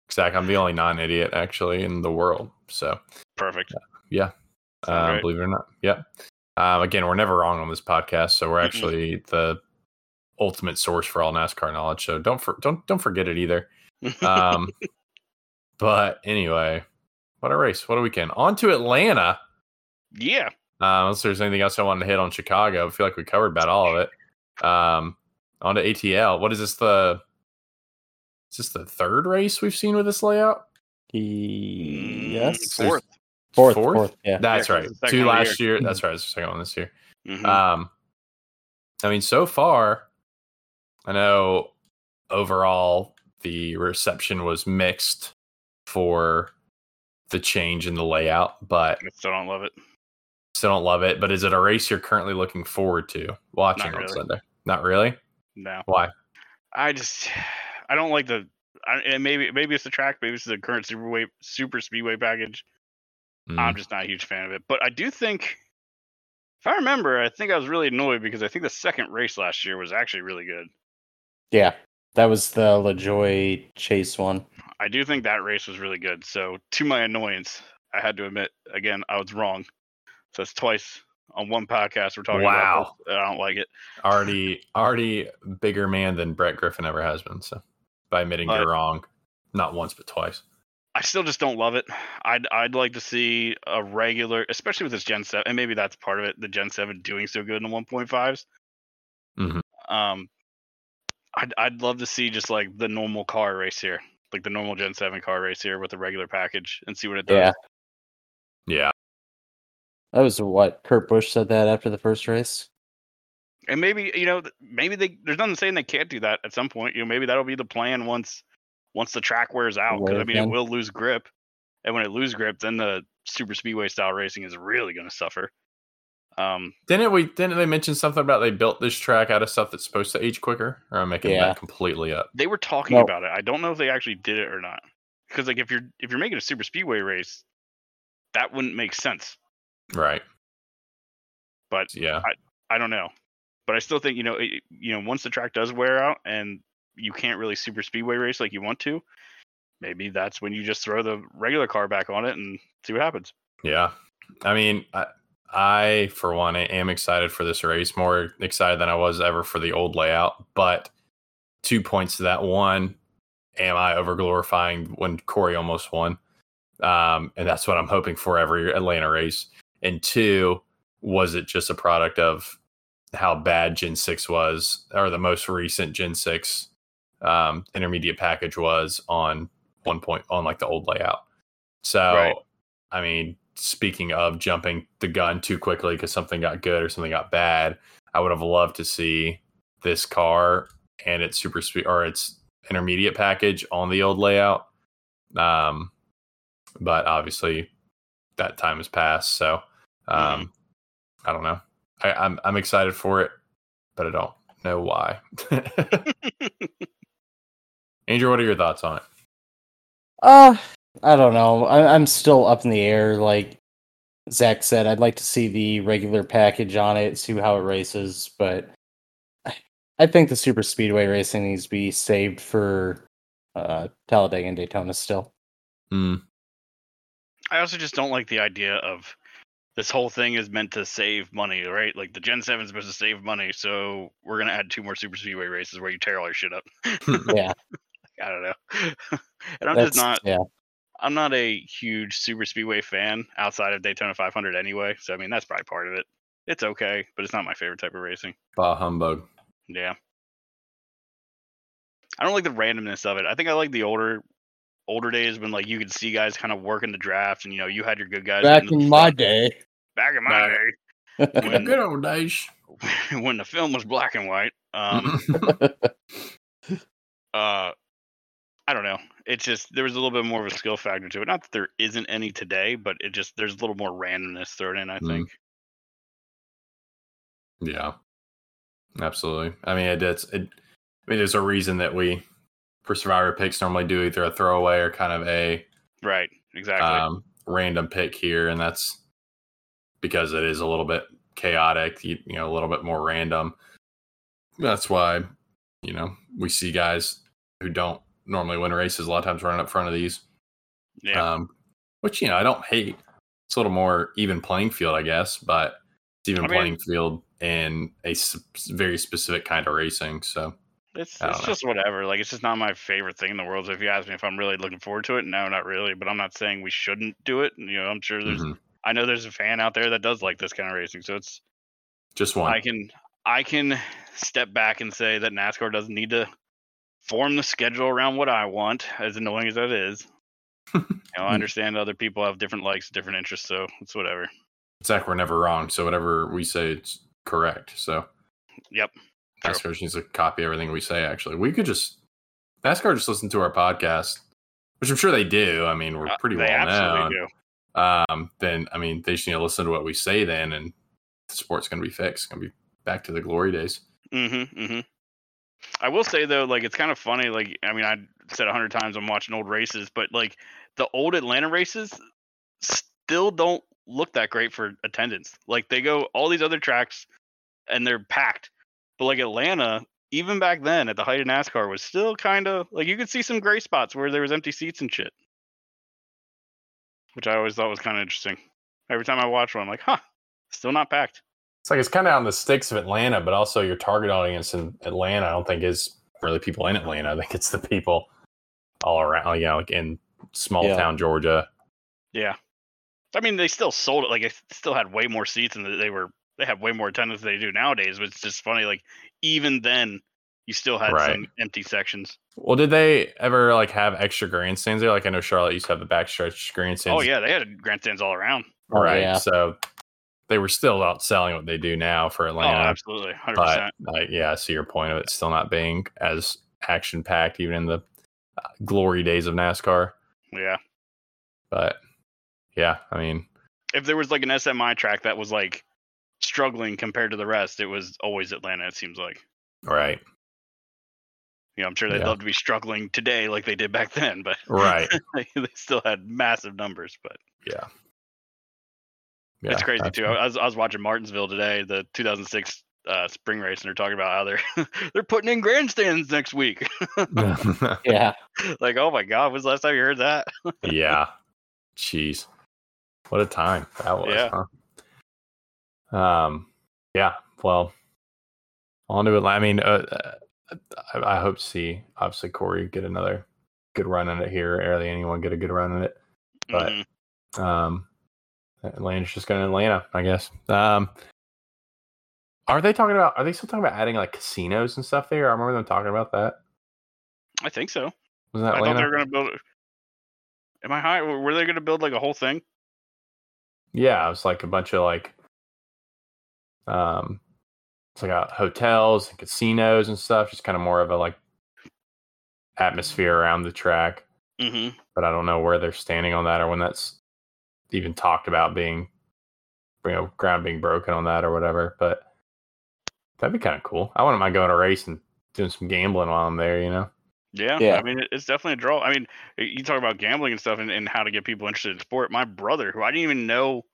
Exactly. I'm the only non idiot actually in the world. So Perfect. um, right. believe it or not. Yeah. Um, again, we're never wrong on this podcast, so we're Mm-mm. actually the ultimate source for all NASCAR knowledge. So don't for, don't don't forget it either. Um, but anyway, what a race! What a weekend! On to Atlanta. yeah. Uh, unless there's anything else I wanted to hit on Chicago, I feel like we covered about all of it. Um, on to ATL. What is this? The is this the third race we've seen with this layout? Yes. Mm, Fourth. Fourth, Fourth? fourth, yeah. That's 'cause right. it's the second Two one of the last year. That's right. It's the second one this year. Mhm. Um, I mean, so far, I know overall the reception was mixed for the change in the layout, but I still don't love it. Still don't love it. But is it a race you're currently looking forward to watching Not on really. Sunday? Not really. No. Why? I just I don't like the I, and maybe maybe it's the track, maybe it's the current superweight super speedway package. Mm, I'm just not a huge fan of it. But I do think if I remember, I think I was really annoyed because I think the second race last year was actually really good. Yeah. That was the LaJoie Chase one. I do think that race was really good. So to my annoyance, I had to admit again I was wrong. So it's twice on one podcast we're talking Wow. about. This. I don't like it. already already bigger man than Brett Griffin ever has been. So by admitting But- you're wrong, not once but twice. I still just don't love it. I'd I'd like to see a regular, especially with this Gen Seven, and maybe that's part of it. The Gen Seven doing so good in the 1.5s. Mhm. Um, I'd I'd love to see just like the normal car race here, like the normal Gen Seven car race here with the regular package, and see what it does. Yeah. Yeah, That was what Kurt Busch said that after the first race. And maybe you know, maybe they there's nothing saying they can't do that at some point. You know, maybe that'll be the plan once once the track wears out. Because I Wear mean, it will lose grip, and when it loses grip, then the super speedway style racing is really going to suffer. Um, didn't we? Didn't they mention something about they built this track out of stuff that's supposed to age quicker? Or I'm making Yeah. that completely up. they were talking No. about it. I don't know if they actually did it or not. Because like if you're if you're making a super speedway race, that wouldn't make sense. Right. But Yeah. I I don't know. But I still think you know it, you know once the track does wear out and you can't really super speedway race like you want to, maybe that's when you just throw the regular car back on it and see what happens. Yeah. I mean, I, I for one am excited for this race, more excited than I was ever for the old layout. But two points to that. One, am I over glorifying when Corey almost won? Um, and that's what I'm hoping for every Atlanta race. And two, was it just a product of how bad Gen 6 was, or the most recent Gen 6 um, intermediate package was on one point on like the old layout? So, Right. I mean, speaking of jumping the gun too quickly because something got good or something got bad, I would have loved to see this car and its super speed or its intermediate package on the old layout. Um, but obviously that time has passed. So, um, I don't know. I, I'm I'm excited for it, but I don't know why. Andrew, what are your thoughts on it? Uh, I don't know. I, I'm still up in the air. Like Zach said, I'd like to see the regular package on it, see how it races, but I- I think the super speedway racing needs to be saved for uh, Talladega and Daytona still. Hmm. I also just don't like the idea of this whole thing is meant to save money, right? Like the Gen 7 is supposed to save money, so we're gonna add two more super speedway races where you tear all your shit up. Yeah, I don't know. and I'm that's just not yeah. I'm not a huge super speedway fan outside of Daytona 500 anyway. So I mean that's probably part of it. It's okay, but it's not my favorite type of racing. Bah humbug. Yeah. I don't like the randomness of it. I think I like the older older days when like you could see guys kind of working the draft and you know you had your good guys Back getting in my front. day, back in my Back- day When- Good old days. when the film was black and white. Um uh I don't know. It's just there was a little bit more of a skill factor to it. Not that there isn't any today, but it just there's a little more randomness thrown in, I Mm. think. Yeah, absolutely. I mean, it, it's. It, I mean, there's a reason that we, for survivor picks, normally do either a throwaway or kind of a Right. Exactly. um, random pick here, and that's because it is a little bit chaotic, you, you know, a little bit more random. That's why, you know, we see guys who don't normally win races a lot of times running up front of these. Yeah. Um, which you know I don't hate. It's a little more even playing field, I guess, but it's even I mean- playing field in a very specific kind of racing. So It's it's know. just whatever. Like it's just not my favorite thing in the world. So if you ask me if I'm really looking forward to it, no, not really. But I'm not saying we shouldn't do it. You know, I'm sure there's mhm. I know there's a fan out there that does like this kind of racing. So it's just one. I can I can step back and say that NASCAR doesn't need to form the schedule around what I want, as annoying as that is. you know, I understand other people have different likes, different interests, so it's whatever. Zach, we're never wrong. So whatever we say, it's correct. So Yep. True. NASCAR needs to copy everything we say. Actually, we could just NASCAR just listen to our podcast, which I'm sure they do. I mean, we're Uh, pretty well known. do. Um, then I mean, they just need to listen to what we say then, and the sport's going to be fixed. It's Going to be back to the glory days. Mm-hmm. Mm-hmm. I will say though, like it's kind of funny. Like I mean, I said a hundred times I'm watching old races, but like the old Atlanta races still don't look that great for attendance. Like they go all these other tracks and they're packed, but like Atlanta, even back then at the height of NASCAR, was still kind of like you could see some gray spots where there was empty seats and shit, which I always thought was kind of interesting. Every time I watch one, I'm like, huh, still not packed. It's like it's kind of on the sticks of Atlanta, but also your target audience in Atlanta. I don't think is really people in Atlanta. I think it's the people all around. You know, like in small Yeah. town Georgia. Yeah. I mean, they still sold it. Like, it still had way more seats, and they were they have way more attendance than they do nowadays. But it's just funny. Like, even then, you still had Right. some empty sections. Well, did they ever like have extra grandstands there? Like I know Charlotte used to have the backstretch grandstands. Oh yeah, they had grandstands all around. Oh, right. yeah. So they were still outselling what they do now for Oh, Atlanta. absolutely, hundred but percent. like, yeah, I see your point of it still not being as action packed, even in the uh, glory days of NASCAR. Yeah. But yeah, I mean, If there was like an SMI track that was like struggling compared to the rest, it was always Atlanta. It seems like. right, You know, I'm sure they'd Yeah. love to be struggling today like they did back then, but right, they still had massive numbers. But yeah. it's crazy too. I was, I was watching Martinsville today, the 2006 uh, spring race, and they're talking about how they're they're putting in grandstands next week. Yeah. like, oh my god, was the last time you heard that? yeah. Jeez. What a time that was, Yeah. huh? Um, yeah. Well, on to it. I mean, uh, uh, I, I hope to see obviously Corey get another good run in it here. Early anyone get a good run in it. But- Mhm. Um, Atlanta's just going to Atlanta, I guess. Um, are they talking about? Are they still talking about adding like casinos and stuff there? I remember them talking about that. I think so. Was that I thought Atlanta? they were going to build. Am I high? Were they going to build like a whole thing? Yeah, it was like a bunch of like um it's like uh, hotels and casinos and stuff, just kind of more of a like atmosphere around the track. Mm-hmm. But I don't know where they're standing on that or when that's even talked about being you know, ground being broken on that or whatever. But that'd be kind of cool. I wouldn't mind going to a race and doing some gambling while I'm there, you know? Yeah, Yeah. I mean, it's definitely a draw. I mean, you talk about gambling and stuff, and, and how to get people interested in sport. My brother, who I didn't even know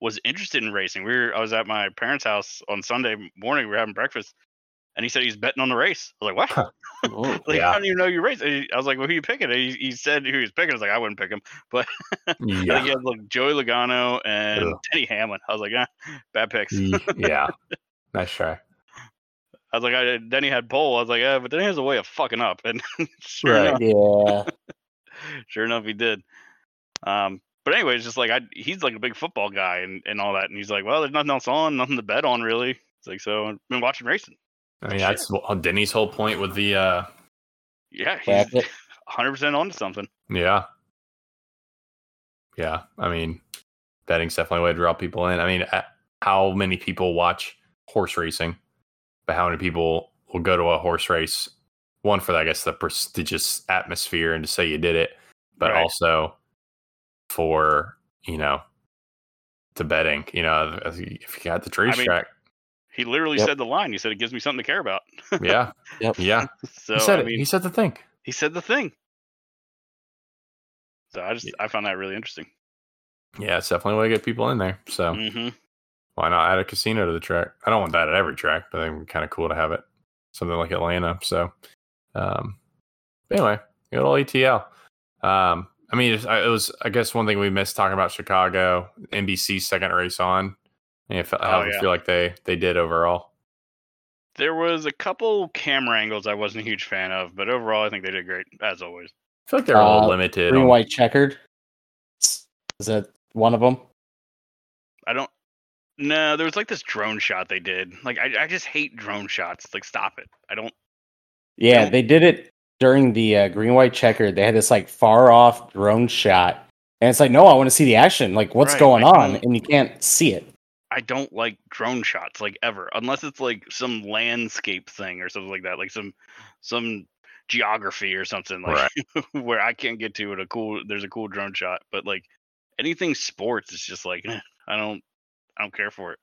was interested in racing, we were I was at my parents' house on Sunday morning. We were having breakfast, and he said he's betting on the race. I was like, what? Ooh. like, Yeah. I don't even know you race. I was like, well, who you picking? And he, he said who he was picking. I was like, I wouldn't pick him. but Yeah. he had like Joey Logano and Ugh. Denny Hamlin. I was like, ah, bad picks. Yeah. Nice try. I was like, I, Denny had pole. I was like, yeah, but Denny has a way of fucking up, and sure Right. enough, Yeah. sure enough, he did. Um, but anyway, it's just like I, he's like a big football guy and, and all that, and he's like, well, there's nothing else on, nothing to bet on, really. It's like, so I've been watching racing. I mean, that's what- Denny's whole point with the uh Yeah, he's 100 percent onto something. Yeah. Yeah. I mean, betting's definitely a way to draw people in. I mean, uh, how many people watch horse racing, but how many people will go to a horse race? One for, I guess, the prestigious atmosphere and to say you did it, but Right. also for, you know, to betting. You know, if you if you got the mean, racetrack. He literally Yep. said the line. He said it gives me something to care about. yeah. Yep. Yeah. So he said I it. mean, he said the thing. he said the thing. So I just I found that really interesting. Yeah, it's definitely a way to get people in there. So hmm why not add a casino to the track? I don't want that at every track, but I think it'd be kind of cool to have it something like Atlanta. So, um, anyway, good old ATL. Um, I mean, it was I guess one thing we missed talking about Chicago NBC second race on. And if, how Oh, do you yeah. feel like they they did overall? There was a couple camera angles I wasn't a huge fan of, but overall, I think they did great as always. I feel like they're a little Uh, limited. Green on- white checkered. Is that one of them? I don't. No, there was like this drone shot they did. Like I, I just hate drone shots. Like stop it. I don't. Yeah, Don't- they did it during the uh, green white checkered. They had this like far off drone shot, and it's like, no, I want to see the action. Like, what's Right, going like, on? don't- And you can't see it. I don't like drone shots like ever, unless it's like some landscape thing or something like that, like some some geography or something like where I can't get to it. A cool, there's a cool drone shot, but like anything sports, it's just like eh, I don't, I don't care for it.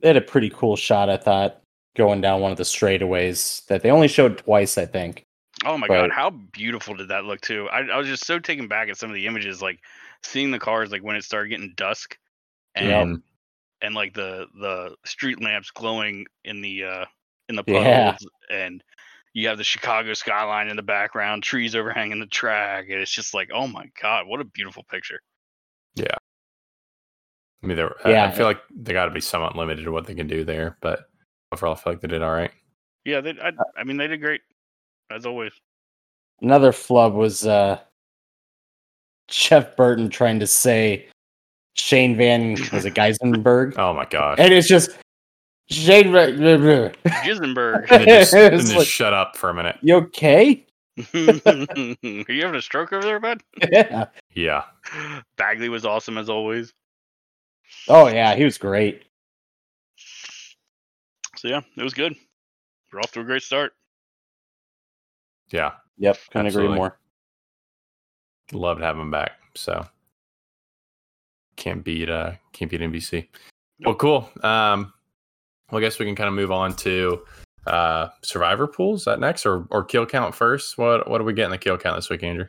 They had a pretty cool shot, I thought, going down one of the straightaways that they only showed twice, I think. Oh my But- god, how beautiful did that look too? I, I was just so taken back at some of the images, like seeing the cars, like when it started getting dusk, and Yep. and like the the street lamps glowing in the uh in the puddles, Yeah. and you have the Chicago skyline in the background, trees overhanging the track, and it's just like, oh my god, what a beautiful picture. Yeah, I mean, they're, I- I feel like they got to be somewhat limited to what they can do there, but overall, I feel like they did all right. Yeah, they, I, I mean, they did great as always. Another flub was uh Jeff Burton trying to say Shane Van was it Geisenberg? Oh my gosh! and it's just Shane Van- Gisenberg, And just, and just like- shut up for a minute. You okay? are you having a stroke over there, bud? Yeah. Yeah, Bagley was awesome as always. Oh yeah, he was great. So yeah, it was good. We're off to a great start. Yeah, Yep, couldn't Absolutely. agree more. loved having him back. So can't beat uh can't beat NBC. Well, cool. Um, well, I guess we can kind of move on to uh survivor pools. Is that next or or kill count first? What what do we get in the kill count this week, Andrew?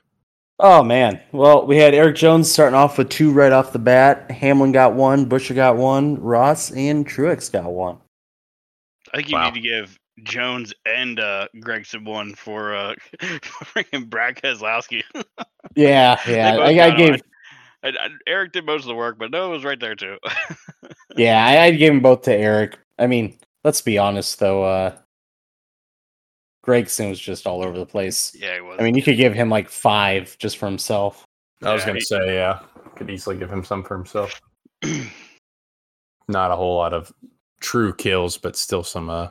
Oh man. Well, we had Erik Jones starting off with two right off the bat. Hamlin got one, Buescher got one, Ross and Truex got one. I think you Wow. need to give Jones and uh, Gragson one for uh, bringing Brad Keselowski. Yeah, yeah. I, I gave And, and Erik did most of the work, but Noah was right there too. yeah, I, I gave them both to Erik. I mean, let's be honest though, uh Gragson was just all over the place. yeah, he was. I mean, you could give him like five just for himself. I was Yeah, gonna he- say, yeah, could easily give him some for himself. Not a whole lot of true kills, but still some uh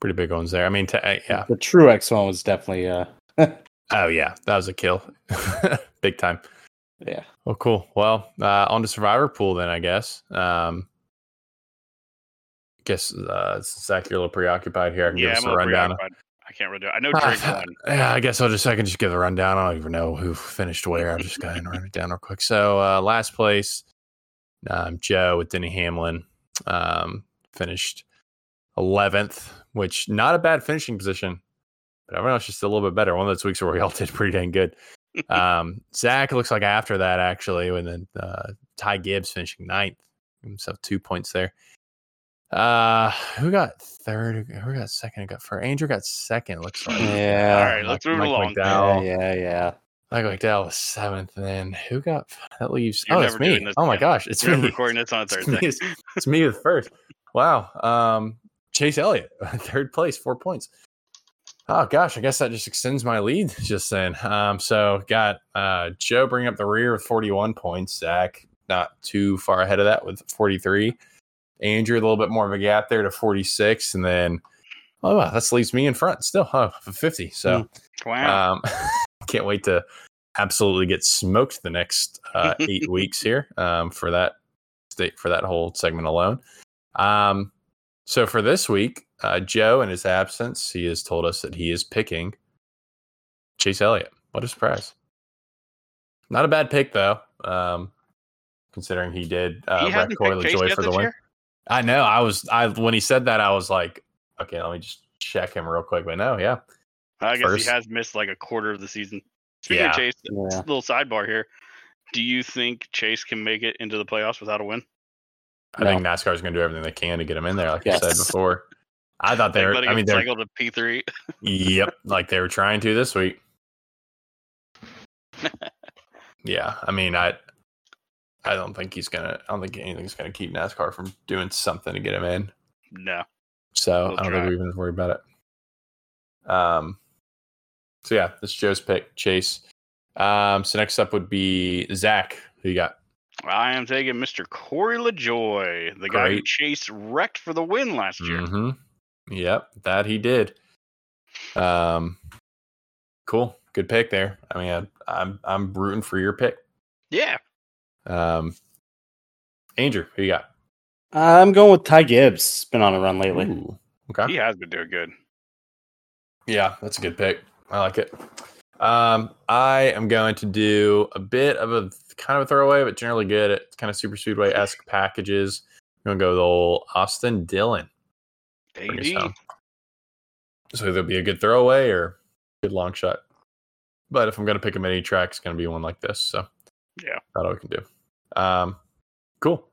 pretty big ones there. I mean, to, uh, yeah. The Truex one was definitely uh Oh yeah, that was a kill, big time. yeah. Well, cool. Well, uh, on to Survivor Pool then, I guess. Um, guess uh, Zach, you're a little preoccupied here. I can yeah, give us I'm a a rundown. preoccupied. I can't really do it. I know Drake Uh, won. yeah, I guess I'll just I can just give the rundown. I don't even know who finished where. I'll just go ahead and run it down real quick. So uh, last place, um, Joe with Denny Hamlin um, finished eleventh, which not a bad finishing position, but everyone else just a little bit better. One of those weeks where we all did pretty dang good. Um, Zach looks like after that actually, and then uh, Ty Gibbs finishing ninth, himself two points there. Uh, who got third? Who got second? Who got first? Andrew got second. Looks like. Yeah. All right, let's move along. McDowell. Yeah, yeah, yeah. Mike McDowell was seventh, and then who got that leaves? You're oh, it's me. this Oh my again. gosh, it's We're me. recording this on a It's me, Thursday. it's, it's me with first. Wow. Um, Chase Elliott, third place, four points. Oh gosh, I guess that just extends my lead. Just saying. Um, so got uh Joe bring up the rear with forty-one points. Zach not too far ahead of that with forty-three. Andrew a little bit more of a gap there to forty-six, and then oh wow, that leaves me in front still, huh? For fifty. So. Wow. Um, can't wait to absolutely get smoked the next uh, eight weeks here um, for that state for that whole segment alone. Um, so for this week, uh, Joe, in his absence, he has told us that he is picking Chase Elliott. What a surprise! Not a bad pick though, um, considering he did uh, he wreck Corey picked LaJoie for the win. year? I know. I was. I when he said that, I was like, okay, let me just check him real quick. But no, yeah, I guess First. he has missed like a quarter of the season. Speaking Yeah. of Chase, Yeah. little sidebar here. Do you think Chase can make it into the playoffs without a win? I think NASCAR is going to do everything they can to get him in there, like Yes. I said before. I thought they Like were. letting I him mean, they're cycle to P three. yep, like they were trying to this week. yeah, I mean, I, I don't think he's gonna. I don't think anything's gonna keep NASCAR from doing something to get him in. No. So We'll I don't try. think we even worry about it. Um. So yeah, this is Joe's pick, Chase. Um. So next up would be Zach. Who you got? I am taking Mr. Corey LaJoie, the guy who Great. Chase wrecked for the win last year. hmm Yep, that he did. Um, cool, good pick there. I mean, I, I'm I'm rooting for your pick. Yeah. Um, Andrew, who you got? I'm going with Ty Gibbs. Been on a run lately. Ooh, okay, He has been doing good. yeah, that's a good pick. I like it. Um, I am going to do a bit of a kind of a throwaway, but generally good at kind of super speedway esque packages. I'm gonna go with old Austin Dillon. Bring us Baby. home. Be a good throwaway or good long shot. But if I'm gonna pick a mini track, it's gonna be one like this. So Yeah. that's all we can do. Um, cool.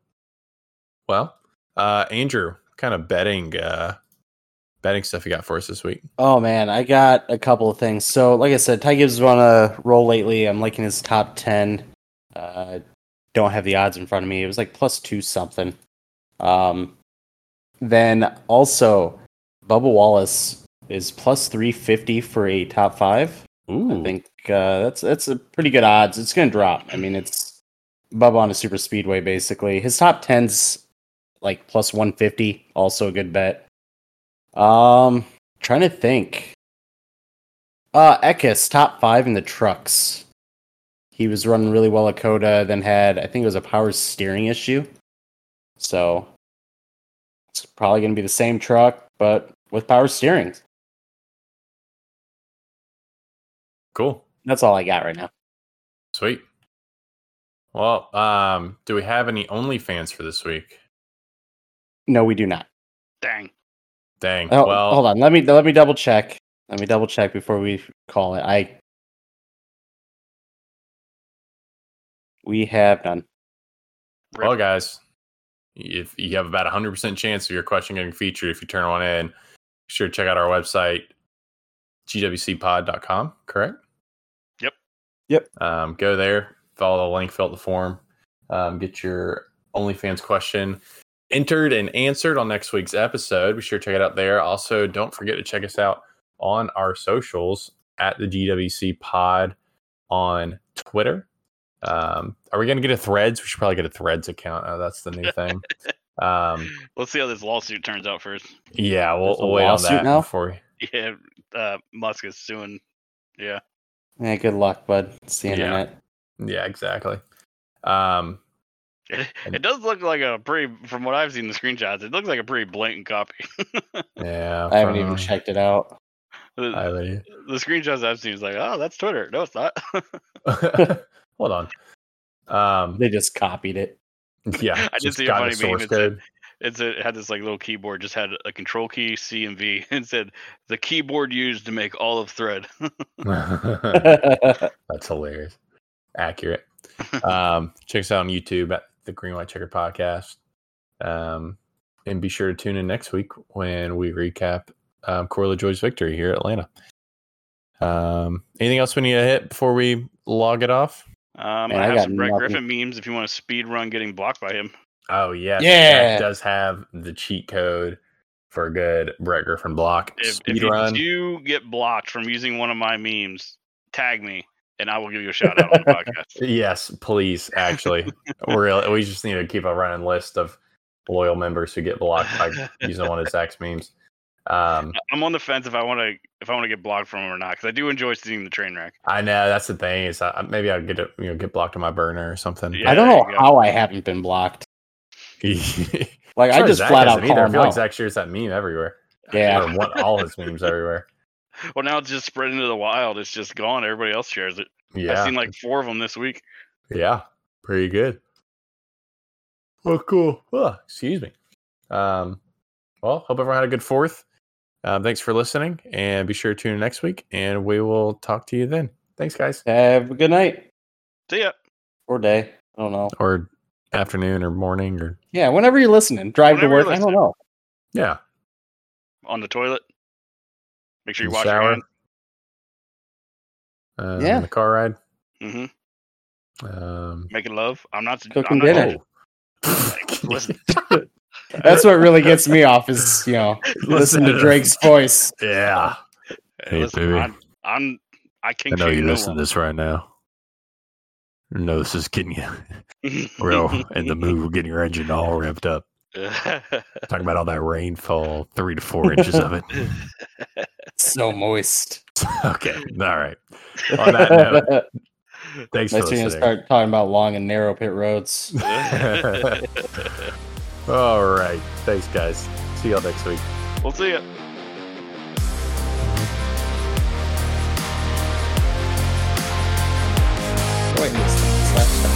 Well, uh, Andrew, kind of betting uh betting stuff you got for us this week? Oh man, I got a couple of things. So, like I said, Ty Gibbs is on a roll lately. I'm liking his top ten. Uh, don't have the odds in front of me. It was like plus two something. Um, then also, Bubba Wallace is plus three fifty for a top five. Ooh, I think uh, that's that's a pretty good odds. It's going to drop. I mean, it's Bubba on a super speedway basically. His top tens like plus one fifty. Also a good bet. Um, trying to think. Uh, Ekis top five in the trucks. He was running really well at COTA. Then had I think it was a power steering issue. So it's probably going to be the same truck, but with power steering. cool, That's all I got right now. sweet. Well, um, do we have any OnlyFans for this week? No, we do not. Dang. Dang. Oh, well, hold on. Let me let me double check. Let me double check before we call it. I we have none. Well, guys, if you have about a hundred percent chance of your question getting featured if you turn one in, be sure to check out our website, gwcpod.com, correct? Yep. Yep. Um, go there, follow the link, fill out the form, um, get your OnlyFans question entered and answered on next week's episode. Be sure to check it out there. Also, don't forget to check us out on our socials at the GWC Pod on Twitter. Um, are we going to get a Threads? We should probably get a Threads account. Oh, that's the new thing. Um, Let's see how this lawsuit turns out first. yeah, we'll, There's a we'll wait on lawsuit that now? before. Yeah, uh, Musk is suing. Yeah. Yeah, good luck, bud. It's the Yeah. internet. Yeah, exactly. Um, It, it does look like a pretty, from what I've seen the screenshots, it looks like a pretty blatant copy. yeah, I haven't even checked it out. the, the screenshots I've seen is like, oh, that's Twitter. No, it's not. Either. Hold on. Um, They just copied it. yeah, I just see a got funny the meme. source It code. it's a, it had this like little keyboard, just had a control key, C and V, and said the keyboard used to make all of Thread. That's hilarious. Accurate. Um, check us out on YouTube at the Green White Checker Podcast. Um, and be sure to tune in next week when we recap um, Corey LaJoie's victory here at Atlanta. Um, anything else we need to hit before we log it off? Um, Man, I I have got some Brett nothing. Griffin memes if you want to speed run getting blocked by him. Oh, yes. Yeah. Jack does have the cheat code for a good Brett Griffin block. If, Speed if you run. do get blocked from using one of my memes, tag me and I will give you a shout out on the podcast. Yes, please. Actually, we're we just need to keep a running list of loyal members who get blocked by using one of Zach's memes. Um, I'm on the fence if I want to if I want to get blocked from him or not because I do enjoy seeing the train wreck. I know that's the thing is I, maybe I'll get it, you know, get blocked on my burner or something. Yeah, I don't know you go. how I haven't been blocked. Like I just Zach flat out either. call I him feel like out. Zach shares that meme everywhere. Yeah. or want all his memes everywhere. Well, now it's just spread into the wild. It's just gone. Everybody else shares it. Yeah, I've seen like four of them this week. yeah, pretty good. Well, cool. Oh, excuse me. Um, well, hope everyone had a good fourth. Um, thanks for listening, and be sure to tune in next week, and we will talk to you then. Thanks, guys. Have a good night. See ya. or day. I don't know. or afternoon or morning or Yeah, whenever you're listening, drive Whenever to work. I don't know. yeah. On the toilet. Make sure you in the wash your shower. hands. Uh, Yeah. in the car ride. Mm-hmm. Um, Making love. I'm not Cooking I'm not dinner. Listen, That's what really gets me off is you know listen to Drake's voice. Yeah, Hey, listen, baby. I'm, I'm I I know you listen to this right now. No, this is getting you real in the mood, We're getting your engine all revved up. Talking about all that rainfall, three to four inches of it. So moist. okay, all right. On that note, thanks Next for thing you listening. start talking about long and narrow pit roads. All right, thanks, guys. See y'all next week. we'll see ya. Wait,